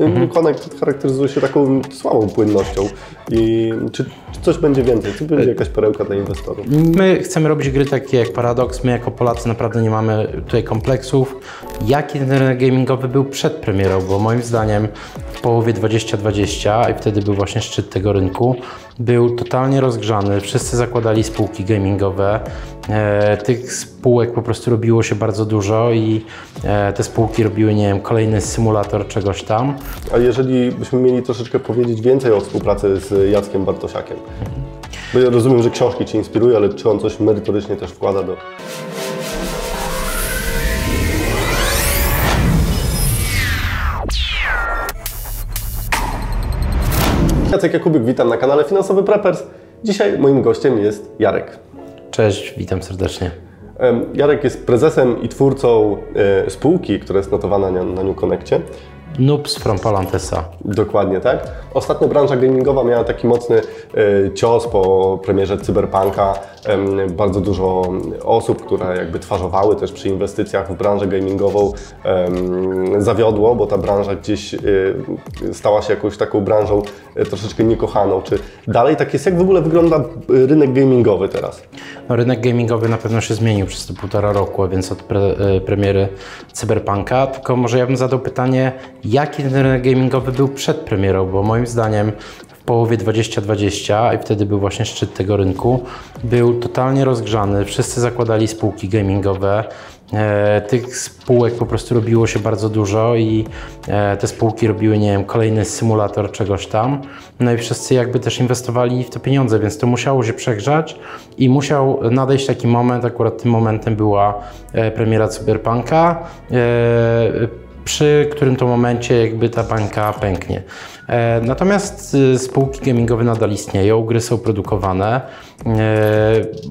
Ten Connect charakteryzuje się taką słabą płynnością. I czy, czy coś będzie więcej? Czy będzie jakaś perełka dla inwestorów? My chcemy robić gry takie jak Paradox. My jako Polacy naprawdę nie mamy tutaj kompleksów. Jaki ten rynek gamingowy był przed premierą? Bo moim zdaniem w połowie 2020, i wtedy był właśnie szczyt tego rynku, był totalnie rozgrzany. Wszyscy zakładali spółki gamingowe. E, tych spółek po prostu robiło się bardzo dużo i e, te spółki robiły, nie wiem, kolejny symulator czegoś tam. A jeżeli byśmy mieli troszeczkę powiedzieć więcej o współpracy z Jackiem Bartosiakiem? Bo ja rozumiem, że książki Cię inspirują, ale czy on coś merytorycznie też wkłada do... Jacek Jakubik, witam na kanale Finansowy Preppers. Dzisiaj moim gościem jest Jarek. Cześć, witam serdecznie. Jarek jest prezesem i twórcą e, spółki, która jest notowana na, na New Connectie. Noobs from Palantesa. Dokładnie tak. Ostatnio branża gamingowa miała taki mocny e, cios po premierze Cyberpunka. Em, bardzo dużo osób, które jakby twarzowały też przy inwestycjach w branżę gamingową em, zawiodło, bo ta branża gdzieś e, stała się jakąś taką branżą e, troszeczkę niekochaną. Czy dalej tak jest? Jak w ogóle wygląda rynek gamingowy teraz? No, rynek gamingowy na pewno się zmienił przez te półtora roku, a więc od pre, premiery Cyberpunka. Tylko może ja bym zadał pytanie, jaki ten rynek gamingowy był przed premierą, bo moim zdaniem w połowie 2020, i wtedy był właśnie szczyt tego rynku, był totalnie rozgrzany. Wszyscy zakładali spółki gamingowe. E, tych spółek po prostu robiło się bardzo dużo i e, te spółki robiły, nie wiem, kolejny symulator czegoś tam. No i wszyscy jakby też inwestowali w te pieniądze, więc to musiało się przegrzać i musiał nadejść taki moment, akurat tym momentem była e, premiera Cyberpunka, przy którym to momencie jakby ta bańka pęknie. E, Natomiast y, spółki gamingowe nadal istnieją, gry są produkowane. E,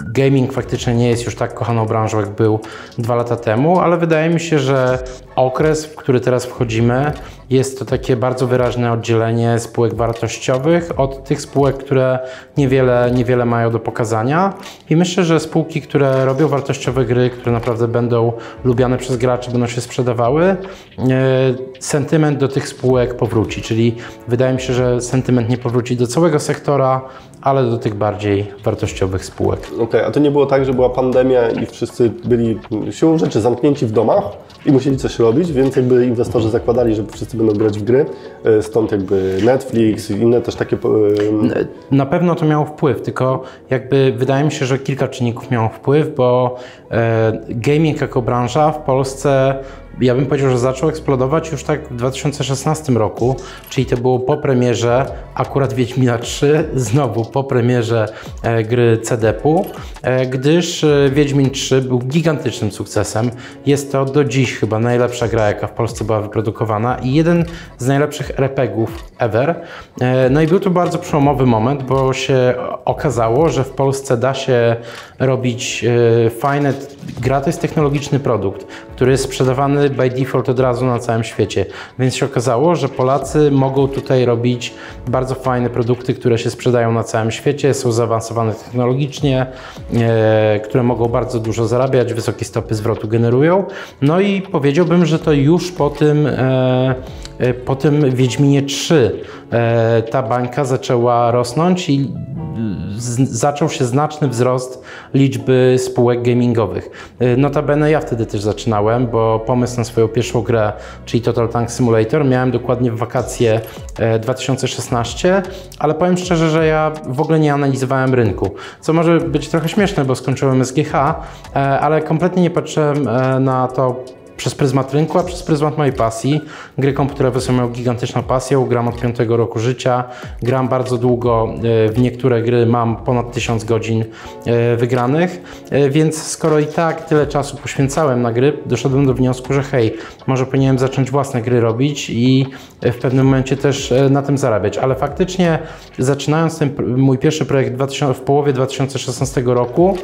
Gaming faktycznie nie jest już tak kochaną branżą, jak był dwa lata temu, ale wydaje mi się, że okres, w który teraz wchodzimy, jest to takie bardzo wyraźne oddzielenie spółek wartościowych od tych spółek, które niewiele, niewiele mają do pokazania. I myślę, że spółki, które robią wartościowe gry, które naprawdę będą lubiane przez graczy, będą się sprzedawały, e, sentyment do tych spółek powróci. Czyli wydaje mi się, że sentyment nie powróci do całego sektora, ale do tych bardziej wartościowych spółek. Okej, a to nie było tak, że była pandemia i wszyscy byli siłą rzeczy zamknięci w domach i musieli coś robić, więc jakby inwestorzy zakładali, że wszyscy będą grać w gry, e, stąd jakby Netflix i inne też takie... e, Na pewno to miało wpływ, tylko jakby wydaje mi się, że kilka czynników miało wpływ, bo e, gaming jako branża w Polsce ja bym powiedział, że zaczął eksplodować już tak w 2016 roku, czyli to było po premierze akurat Wiedźmina 3, znowu po premierze e, gry CDP-u, e, gdyż e, Wiedźmin 3 był gigantycznym sukcesem. Jest to do dziś chyba najlepsza gra, jaka w Polsce była wyprodukowana i jeden z najlepszych RPGów ever. No i był to bardzo przełomowy moment, bo się okazało, że w Polsce da się robić fajne. Gra to jest technologiczny produkt, który jest sprzedawany by default od razu na całym świecie. Więc się okazało, że Polacy mogą tutaj robić bardzo fajne produkty, które się sprzedają na całym świecie, są zaawansowane technologicznie, e, które mogą bardzo dużo zarabiać, wysokie stopy zwrotu generują. No i powiedziałbym, że to już po tym. E, e, po tym Wiedźminie 3 e, ta bańka zaczęła rosnąć i zaczął się znaczny wzrost liczby spółek gamingowych. E, Notabene ja wtedy też zaczynałem, bo pomysł na swoją pierwszą grę, czyli Total Tank Simulator, miałem dokładnie w wakacje e, 2016, ale powiem szczerze, że ja w ogóle nie analizowałem rynku, co może być trochę śmieszne, bo skończyłem SGH, ale kompletnie nie patrzyłem na to przez pryzmat rynku, a przez pryzmat mojej pasji. Gry komputerowe są moją gigantyczną pasją, gram od piątego roku życia, gram bardzo długo, e, w niektóre gry mam ponad 1000 godzin e, wygranych, e, więc skoro i tak tyle czasu poświęcałem na gry, doszedłem do wniosku, że hej, może powinienem zacząć własne gry robić i w pewnym momencie też na tym zarabiać, ale faktycznie zaczynając ten mój pierwszy projekt w 2000 w połowie 2016 roku,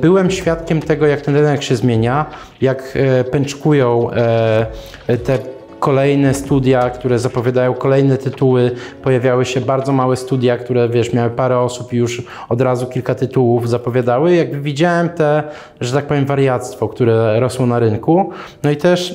byłem świadkiem tego, jak ten rynek się zmienia, jak e, pęczkują e, te kolejne studia, które zapowiadają kolejne tytuły. Pojawiały się bardzo małe studia, które wiesz, miały parę osób i już od razu kilka tytułów zapowiadały. Jakby widziałem te, że tak powiem, wariactwo, które rosło na rynku. No i też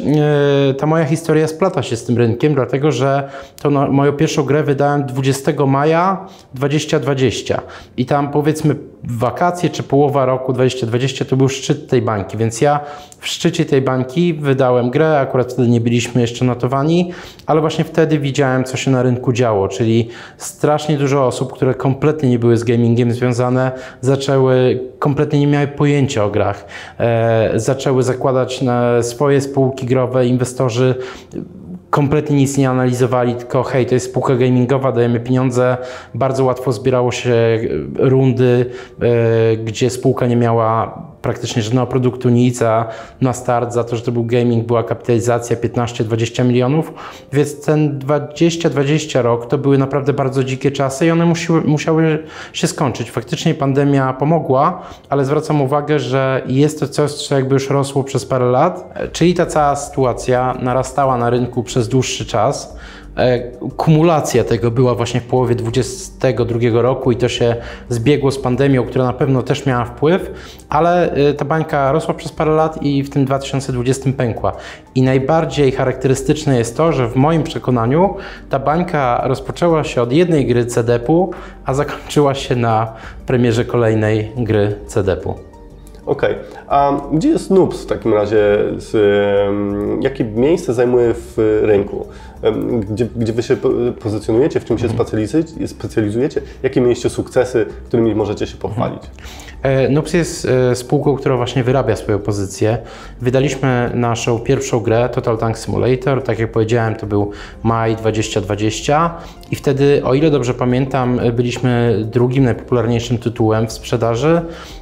yy, ta moja historia splata się z tym rynkiem, dlatego że to moją pierwszą grę wydałem 20 maja 2020 i tam powiedzmy wakacje czy połowa roku 2020 to był szczyt tej bańki, więc ja w szczycie tej bańki wydałem grę, akurat wtedy nie byliśmy jeszcze notowani, ale właśnie wtedy widziałem, co się na rynku działo, czyli strasznie dużo osób, które kompletnie nie były z gamingiem związane, zaczęły, kompletnie nie miały pojęcia o grach, e, zaczęły zakładać swoje spółki growe, inwestorzy kompletnie nic nie analizowali, tylko hej, to jest spółka gamingowa, dajemy pieniądze. Bardzo łatwo zbierało się rundy, e, gdzie spółka nie miała praktycznie żadnego produktu, nic, a na start za to, że to był gaming, była kapitalizacja 15-20 milionów, więc ten 20-20 rok to były naprawdę bardzo dzikie czasy i one musiały, musiały się skończyć. Faktycznie pandemia pomogła, ale zwracam uwagę, że jest to coś, co jakby już rosło przez parę lat, czyli ta cała sytuacja narastała na rynku przez dłuższy czas. E, kumulacja tego była właśnie w połowie 2022 roku i to się zbiegło z pandemią, która na pewno też miała wpływ, ale e, ta bańka rosła przez parę lat i w tym 2020 pękła. I najbardziej charakterystyczne jest to, że w moim przekonaniu ta bańka rozpoczęła się od jednej gry CDP-u, a zakończyła się na premierze kolejnej gry CDP-u. Okej, okay. a gdzie jest Noobs w takim razie? Z, jakie miejsce zajmuje w rynku? Gdzie, gdzie Wy się pozycjonujecie, w czym się specjalizujecie? Jakie mieliście sukcesy, którymi możecie się pochwalić? E, Noobs jest e, spółką, która właśnie wyrabia swoją pozycję. Wydaliśmy naszą pierwszą grę, Total Tank Simulator. Tak jak powiedziałem, to był maj 2020 i wtedy, o ile dobrze pamiętam, byliśmy drugim najpopularniejszym tytułem w sprzedaży.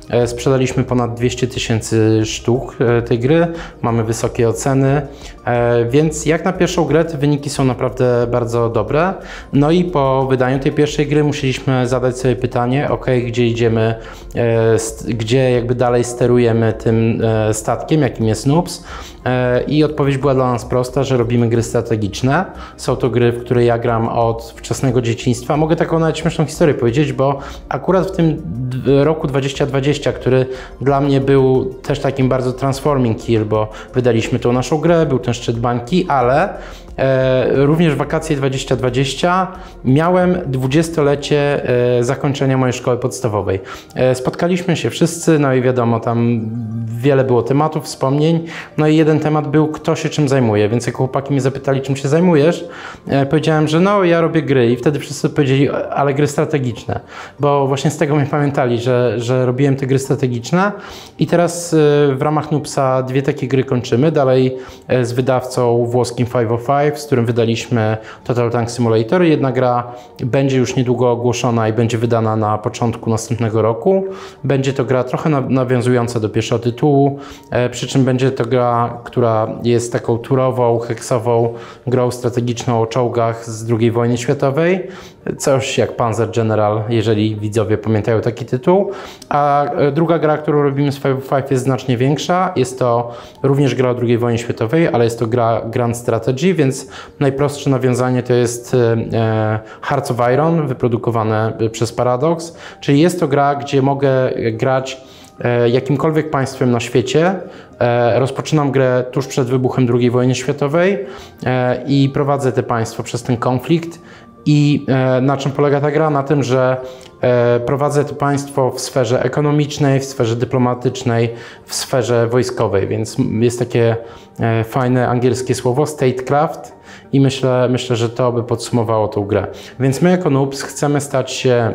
E, sprzedaliśmy ponad 200 tysięcy sztuk e, tej gry, mamy wysokie oceny, e, więc jak na pierwszą grę te wyniki są naprawdę bardzo dobre. No i po wydaniu tej pierwszej gry musieliśmy zadać sobie pytanie, ok, gdzie idziemy, gdzie jakby dalej sterujemy tym statkiem, jakim jest Noobs. I odpowiedź była dla nas prosta, że robimy gry strategiczne. Są to gry, w które ja gram od wczesnego dzieciństwa. Mogę taką nawet śmieszną historię powiedzieć, bo akurat w tym roku 2020, który dla mnie był też takim bardzo transforming kill, bo wydaliśmy tą naszą grę, był ten szczyt bańki, ale również w wakacje 2020 miałem dwudziestolecie e, zakończenia mojej szkoły podstawowej. E, spotkaliśmy się wszyscy, no i wiadomo, tam wiele było tematów, wspomnień. No i jeden temat był, kto się czym zajmuje. Więc jak chłopaki mnie zapytali, czym się zajmujesz, powiedziałem, że no, ja robię gry. I wtedy wszyscy powiedzieli, ale gry strategiczne. Bo właśnie z tego mnie pamiętali, że, że robiłem te gry strategiczne. I teraz w ramach Nupsa dwie takie gry kończymy. Dalej z wydawcą włoskim 505 z którym wydaliśmy Total Tank Simulator. Jedna gra będzie już niedługo ogłoszona i będzie wydana na początku następnego roku. Będzie to gra trochę nawiązująca do pierwszego tytułu, e, przy czym będzie to gra, która jest taką turową, heksową grą strategiczną o czołgach z II wojny światowej. Coś jak Panzer General, jeżeli widzowie pamiętają taki tytuł. A e, druga gra, którą robimy z Five Five jest znacznie większa. Jest to również gra o II wojnie światowej, ale jest to gra Grand Strategy, więc najprostsze nawiązanie to jest e, e, Hearts of Iron, wyprodukowane przez Paradox, czyli jest to gra, gdzie mogę grać e, jakimkolwiek państwem na świecie. Rozpoczynam grę tuż przed wybuchem II wojny światowej i prowadzę te państwo przez ten konflikt. I na czym polega ta gra? Na tym, że prowadzę to państwo w sferze ekonomicznej, w sferze dyplomatycznej, w sferze wojskowej, więc jest takie fajne angielskie słowo statecraft i myślę, myślę, że to by podsumowało tą grę. Więc my jako Noobs chcemy stać się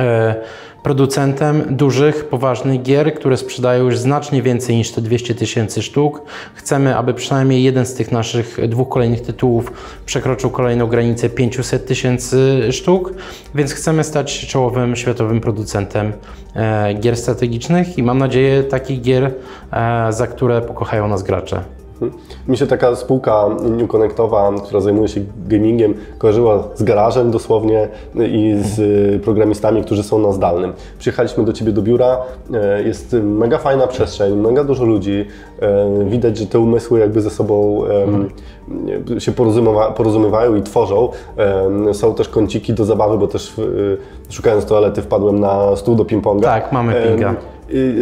e, producentem dużych, poważnych gier, które sprzedają już znacznie więcej niż te 200 tysięcy sztuk. Chcemy, aby przynajmniej jeden z tych naszych dwóch kolejnych tytułów przekroczył kolejną granicę 500 tysięcy sztuk, więc chcemy stać się czołowym światowym producentem e, gier strategicznych i mam nadzieję takich gier, e, za które pokochają nas gracze. Mi się taka spółka New Connectowa, która zajmuje się gamingiem, kojarzyła z garażem dosłownie i z y, programistami, którzy są na zdalnym. Przyjechaliśmy do Ciebie do biura, e, jest mega fajna przestrzeń, mega dużo ludzi, e, widać, że te umysły jakby ze sobą em, się porozumiewa, porozumiewają i tworzą. Są też kąciki do zabawy, bo też y, szukając toalety wpadłem na stół do ping-ponga. Tak, mamy pinga.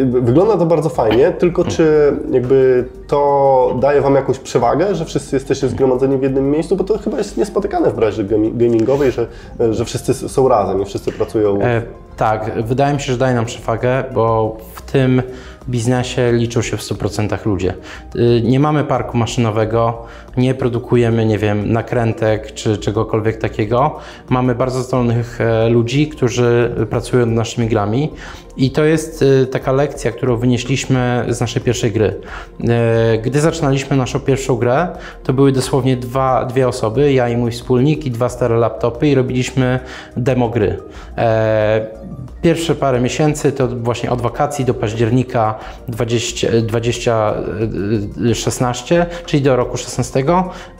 Wygląda to bardzo fajnie, tylko czy jakby to daje Wam jakąś przewagę, że wszyscy jesteście zgromadzeni w jednym miejscu, bo to chyba jest niespotykane w branży gami- gamingowej, że, że wszyscy są razem i wszyscy pracują. E, tak, wydaje mi się, że daje nam przewagę, bo w tym biznesie liczą się w 100% ludzie. Y, Nie mamy parku maszynowego, nie produkujemy, nie wiem, nakrętek czy czegokolwiek takiego. Mamy bardzo zdolnych e, ludzi, którzy pracują nad naszymi grami i to jest y, taka lekcja, którą wynieśliśmy z naszej pierwszej gry. E, Gdy zaczynaliśmy naszą pierwszą grę, to były dosłownie dwa, dwie osoby, ja i mój wspólnik i dwa stare laptopy i robiliśmy demo gry. E, Pierwsze parę miesięcy to właśnie od wakacji do października 20, 2016, czyli do roku 16,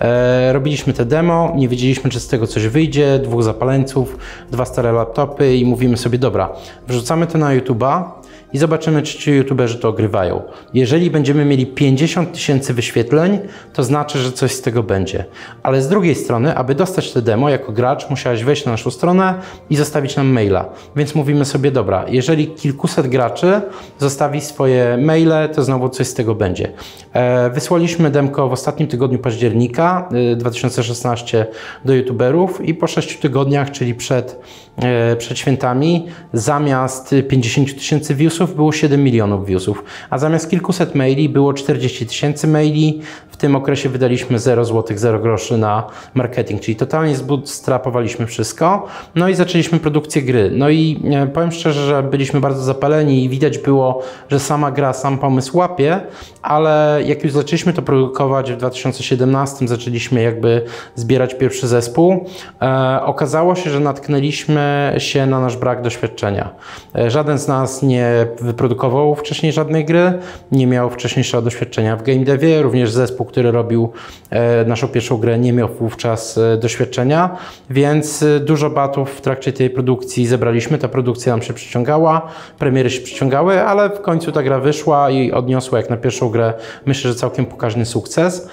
e, robiliśmy te demo, nie wiedzieliśmy, czy z tego coś wyjdzie, dwóch zapaleńców, dwa stare laptopy i mówimy sobie, dobra, wrzucamy to na YouTube'a i zobaczymy, czy ci youtuberzy to ogrywają. Jeżeli będziemy mieli 50 tysięcy wyświetleń, to znaczy, że coś z tego będzie. Ale z drugiej strony, aby dostać te demo jako gracz, musiałeś wejść na naszą stronę i zostawić nam maila. Więc mówimy sobie, dobra, jeżeli kilkuset graczy zostawi swoje maile, to znowu coś z tego będzie. E, wysłaliśmy demko w ostatnim tygodniu października y, 2016 do youtuberów i po 6 tygodniach, czyli przed, e, przed świętami, zamiast 50 tysięcy viewsów było 7 milionów viewsów, a zamiast kilkuset maili było 40 tysięcy maili. Tym okresie wydaliśmy 0 zł, 0 groszy na marketing, czyli totalnie zbootstrapowaliśmy wszystko. No i zaczęliśmy produkcję gry. No i e, powiem szczerze, że byliśmy bardzo zapaleni i widać było, że sama gra, sam pomysł łapie, ale jak już zaczęliśmy to produkować w 2017, zaczęliśmy jakby zbierać pierwszy zespół, e, okazało się, że natknęliśmy się na nasz brak doświadczenia. E, żaden z nas nie wyprodukował wcześniej żadnej gry, nie miał wcześniejszego doświadczenia w game devie, również zespół, który robił e, naszą pierwszą grę nie miał wówczas e, doświadczenia, więc e, dużo batów w trakcie tej produkcji zebraliśmy, ta produkcja nam się przyciągała, premiery się przyciągały, ale w końcu ta gra wyszła i odniosła jak na pierwszą grę, myślę, że całkiem pokaźny sukces.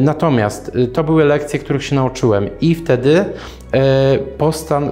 Natomiast to były lekcje, których się nauczyłem i wtedy postan e,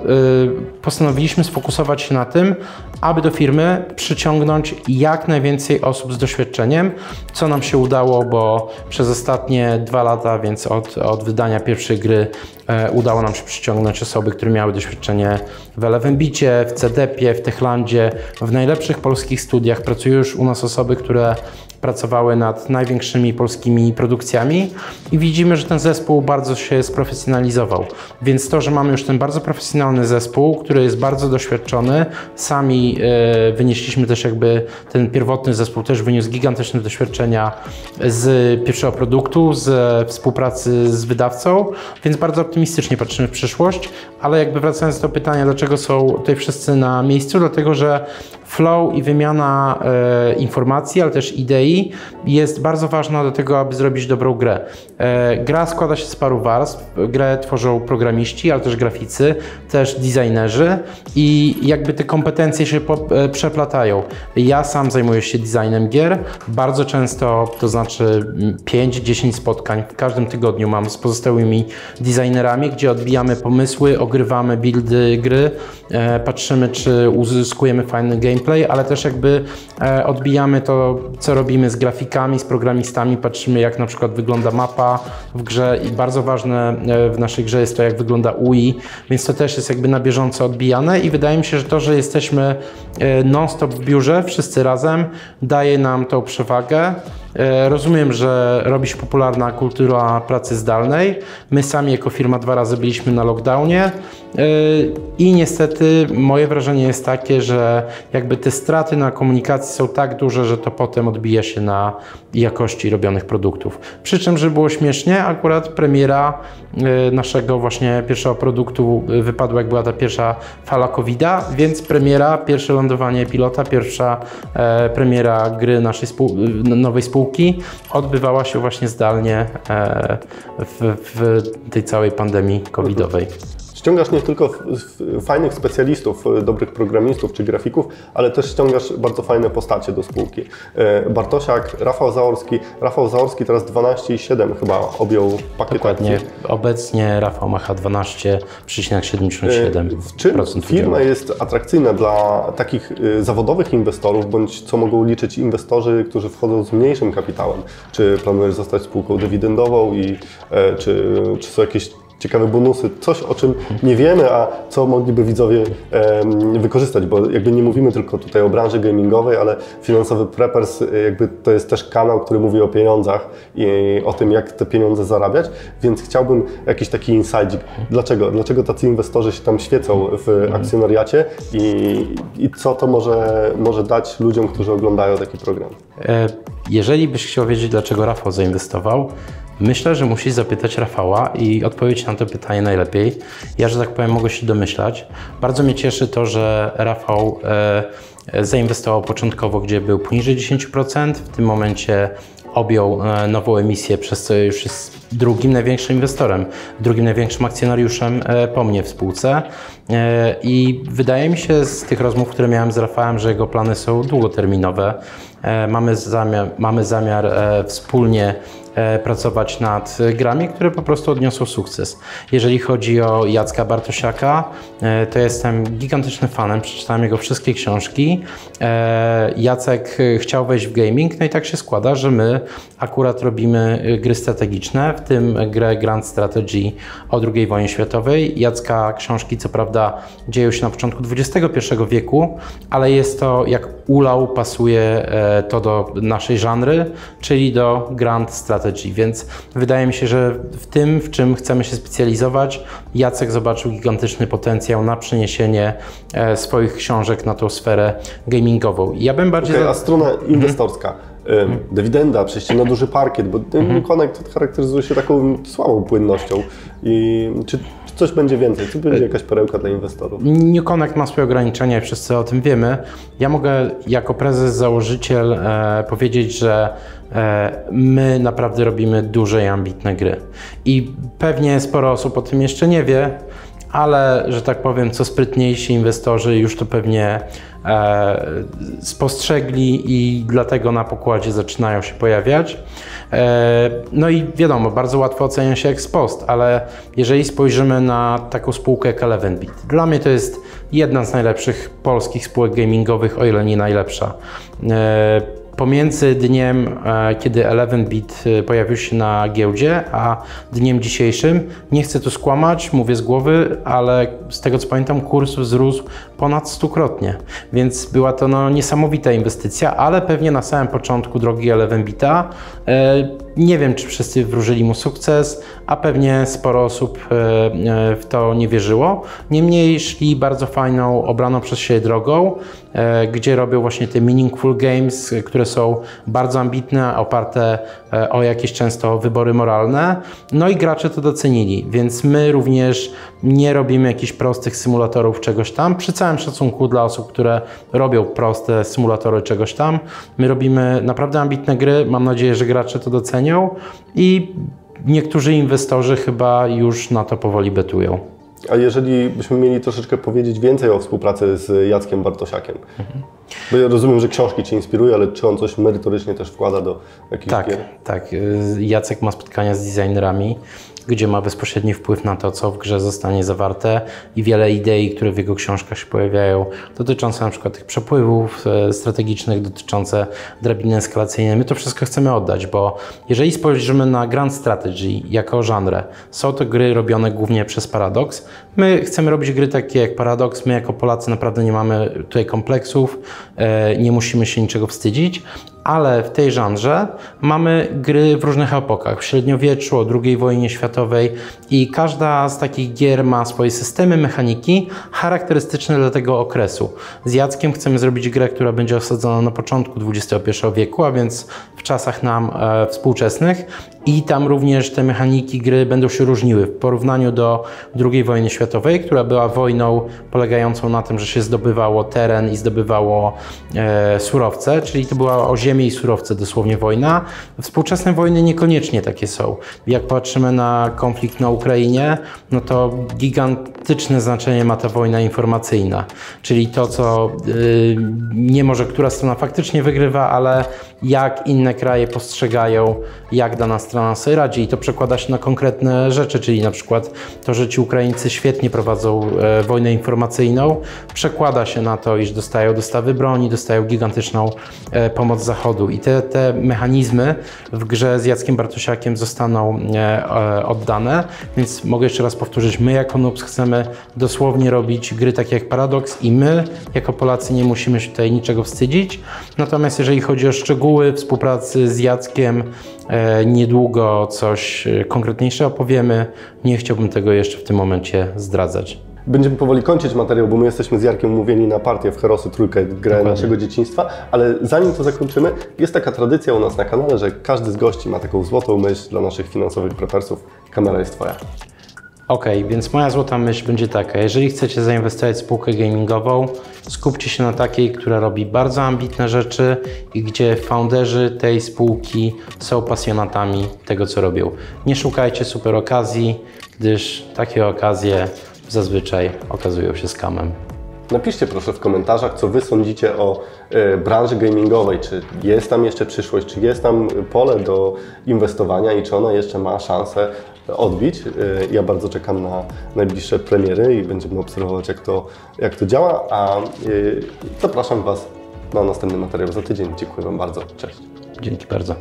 postanowiliśmy sfokusować się na tym, aby do firmy przyciągnąć jak najwięcej osób z doświadczeniem, co nam się udało, bo przez ostatnie dwa lata, więc od, od wydania pierwszej gry, e, udało nam się przyciągnąć osoby, które miały doświadczenie w Elevenbicie, w CDP-ie, w Techlandzie, w najlepszych polskich studiach. Pracują już u nas osoby, które pracowały nad największymi polskimi produkcjami i widzimy, że ten zespół bardzo się sprofesjonalizował. Więc to, że mamy już ten bardzo profesjonalny zespół, który jest bardzo doświadczony, sami e, wynieśliśmy też jakby ten pierwotny zespół też wyniósł gigantyczne doświadczenia z pierwszego produktu, z współpracy z wydawcą, więc bardzo optymistycznie patrzymy w przyszłość, ale jakby wracając do pytania, dlaczego są tutaj wszyscy na miejscu, dlatego że flow i wymiana e, informacji, ale też idei jest bardzo ważna do tego, aby zrobić dobrą grę. E, gra składa się z paru warstw. Grę tworzą programiści, ale też graficy, też designerzy i jakby te kompetencje się e, przeplatają. Ja sam zajmuję się designem gier. Bardzo często, to znaczy mm, 5-10 spotkań w każdym tygodniu mam z pozostałymi designerami, gdzie odbijamy pomysły, ogrywamy buildy gry, e, patrzymy, czy uzyskujemy fajny gameplay, ale też jakby e, odbijamy to, co robimy z grafikami, z programistami, patrzymy, jak na przykład wygląda mapa w grze i bardzo ważne w naszej grze jest to, jak wygląda UI, więc to też jest jakby na bieżąco odbijane i wydaje mi się, że to, że jesteśmy e, non-stop w biurze, wszyscy razem, daje nam tą przewagę. E, Rozumiem, że robi się popularna kultura pracy zdalnej. My sami jako firma dwa razy byliśmy na lockdownie e, i niestety moje wrażenie jest takie, że jakby te straty na komunikacji są tak duże, że to potem odbija się na jakości robionych produktów. Przy czym, żeby było śmiesznie, akurat premiera e, naszego właśnie pierwszego produktu wypadła jak była ta pierwsza fala COVID-a, więc premiera, pierwsze lądowanie pilota, pierwsza premiera gry naszej spół- nowej spółki spółki odbywała się właśnie zdalnie e, w, w tej całej pandemii covidowej. Ściągasz nie tylko fajnych specjalistów, e, dobrych programistów czy grafików, ale też ściągasz bardzo fajne postacie do spółki. E, Bartosiak, Rafał Zaorski. Rafał Zaorski teraz 12,7 chyba objął pakiet Dokładnie. akcji. Obecnie Rafał Macha 12,77%. W czym firma jest atrakcyjna dla takich zawodowych inwestorów, bądź co mogą liczyć inwestorzy, którzy wchodzą z mniejszym kapitałem? Czy planujesz zostać spółką dywidendową i e, czy, czy są jakieś ciekawe bonusy, coś o czym nie wiemy, a co mogliby widzowie em, wykorzystać, bo jakby nie mówimy tylko tutaj o branży gamingowej, ale finansowy preppers y, jakby to jest też kanał, który mówi o pieniądzach i o tym, jak te pieniądze zarabiać, więc chciałbym jakiś taki insight. Dlaczego? Dlaczego tacy inwestorzy się tam świecą w akcjonariacie i, i co to może, może dać ludziom, którzy oglądają taki program? E, Jeżeli byś chciał wiedzieć, dlaczego Rafał zainwestował, myślę, że musisz zapytać Rafała i odpowiedzieć na to pytanie najlepiej. Ja, że tak powiem, mogę się domyślać. Bardzo mnie cieszy to, że Rafał e, zainwestował początkowo, gdzie był poniżej 10%. W tym momencie objął e, nową emisję, przez co już jest drugim największym inwestorem, drugim największym akcjonariuszem e, po mnie w spółce. E, I wydaje mi się z tych rozmów, które miałem z Rafałem, że jego plany są długoterminowe. E, Mamy zamiar, mamy zamiar e, wspólnie pracować nad e, grami, które po prostu odniosą sukces. Jeżeli chodzi o Jacka Bartosiaka, e, to jestem gigantycznym fanem, przeczytałem jego wszystkie książki. E, Jacek e, chciał wejść w gaming, no i tak się składa, że my akurat robimy e, gry strategiczne, w tym grę Grand Strategy o II wojnie światowej. Jacka książki co prawda dzieją się na początku XXI wieku, ale jest to jak ulał pasuje e, to do naszej żanry, czyli do Grand Strategy, więc wydaje mi się, że w tym, w czym chcemy się specjalizować, Jacek zobaczył gigantyczny potencjał na przeniesienie e, swoich książek na tą sferę gamingową. Ja bym bardziej... Okej, za- a strona inwestorska. Ym, Dywidenda, przejście na duży parkiet, bo ten Connect charakteryzuje się taką słabą płynnością. I czy coś będzie więcej? Czy będzie jakaś perełka dla inwestorów? New Connect ma swoje ograniczenia i wszyscy o tym wiemy. Ja mogę jako prezes, założyciel e, powiedzieć, że e, my naprawdę robimy duże i ambitne gry. I pewnie sporo osób o tym jeszcze nie wie, ale że tak powiem, co sprytniejsi inwestorzy już to pewnie e, spostrzegli i dlatego na pokładzie zaczynają się pojawiać. E, No i wiadomo, bardzo łatwo ocenia się ex post, ale jeżeli spojrzymy na taką spółkę jak Eleven Beat, dla mnie to jest jedna z najlepszych polskich spółek gamingowych, o ile nie najlepsza. E, Pomiędzy dniem, e, kiedy Eleven Beat e, pojawił się na giełdzie, a dniem dzisiejszym, nie chcę tu skłamać, mówię z głowy, ale z tego co pamiętam, kurs wzrósł ponad stukrotnie, więc była to no, niesamowita inwestycja, ale pewnie na samym początku drogi Eleven Beata e, nie wiem, czy wszyscy wróżyli mu sukces, a pewnie sporo osób e, e, w to nie wierzyło. Niemniej szli bardzo fajną, obraną przez siebie drogą, gdzie robią właśnie te meaningful games, które są bardzo ambitne, oparte o jakieś często wybory moralne. No i gracze to docenili, więc my również nie robimy jakichś prostych symulatorów czegoś tam. Przy całym szacunku dla osób, które robią proste symulatory czegoś tam, my robimy naprawdę ambitne gry. Mam nadzieję, że gracze to docenią i niektórzy inwestorzy chyba już na to powoli betują. A jeżeli byśmy mieli troszeczkę powiedzieć więcej o współpracy z Jackiem Bartosiakiem? Bo ja rozumiem, że książki Cię inspirują, ale czy on coś merytorycznie też wkłada do jakichś Tak, gier? tak. Jacek ma spotkania z designerami, gdzie ma bezpośredni wpływ na to, co w grze zostanie zawarte i wiele idei, które w jego książkach się pojawiają, dotyczące na przykład tych przepływów e, strategicznych, dotyczące drabiny eskalacyjnej. My to wszystko chcemy oddać, bo jeżeli spojrzymy na Grand Strategy jako żanrę, są to gry robione głównie przez Paradox. My chcemy robić gry takie jak Paradox. My jako Polacy naprawdę nie mamy tutaj kompleksów, e, nie musimy się niczego wstydzić, ale w tej żanrze mamy gry w różnych epokach, w średniowieczu, o II wojnie światowej i każda z takich gier ma swoje systemy, mechaniki charakterystyczne dla tego okresu. Z Jackiem chcemy zrobić grę, która będzie osadzona na początku XXI wieku, a więc w czasach nam e, współczesnych i tam również te mechaniki gry będą się różniły w porównaniu do II wojny światowej, która była wojną polegającą na tym, że się zdobywało teren i zdobywało e, surowce, czyli to była o ziemię i surowce dosłownie wojna. Współczesne wojny niekoniecznie takie są. Jak patrzymy na konflikt na Ukrainie, no to gigantyczne znaczenie ma ta wojna informacyjna, czyli to, co y, nie może która strona faktycznie wygrywa, ale jak inne kraje postrzegają, jak dana strona sobie radzi i to przekłada się na konkretne rzeczy, czyli na przykład to, że ci Ukraińcy świetnie prowadzą e, wojnę informacyjną, przekłada się na to, iż dostają dostawy broni, dostają gigantyczną e, pomoc Zachodu. I te, te mechanizmy w grze z Jackiem Bartosiakiem zostaną e, oddane, więc mogę jeszcze raz powtórzyć, my jako Noobs chcemy dosłownie robić gry takie jak Paradox i my jako Polacy nie musimy się tutaj niczego wstydzić, natomiast jeżeli chodzi o szczegóły współpracy z Jackiem, e, niedługo coś e, konkretniejsze opowiemy, nie chciałbym tego jeszcze w tym momencie zdradzać. Będziemy powoli kończyć materiał, bo my jesteśmy z Jarkiem umówieni na partię w Herosy Trójkę, grę naszego dzieciństwa, ale zanim to zakończymy, jest taka tradycja u nas na kanale, że każdy z gości ma taką złotą myśl dla naszych finansowych prepersów. Kamera jest Twoja. Ok, więc moja złota myśl będzie taka. Jeżeli chcecie zainwestować w spółkę gamingową, skupcie się na takiej, która robi bardzo ambitne rzeczy i gdzie founderzy tej spółki są pasjonatami tego, co robią. Nie szukajcie super okazji, gdyż takie okazje zazwyczaj okazują się skamem. Napiszcie proszę w komentarzach, co Wy sądzicie o e, branży gamingowej. Czy jest tam jeszcze przyszłość, czy jest tam pole do inwestowania i czy ona jeszcze ma szansę odbić. E, ja bardzo czekam na najbliższe premiery i będziemy obserwować, jak to, jak to działa. A e, zapraszam Was na następny materiał za tydzień. Dziękuję Wam bardzo. Cześć. Dzięki bardzo.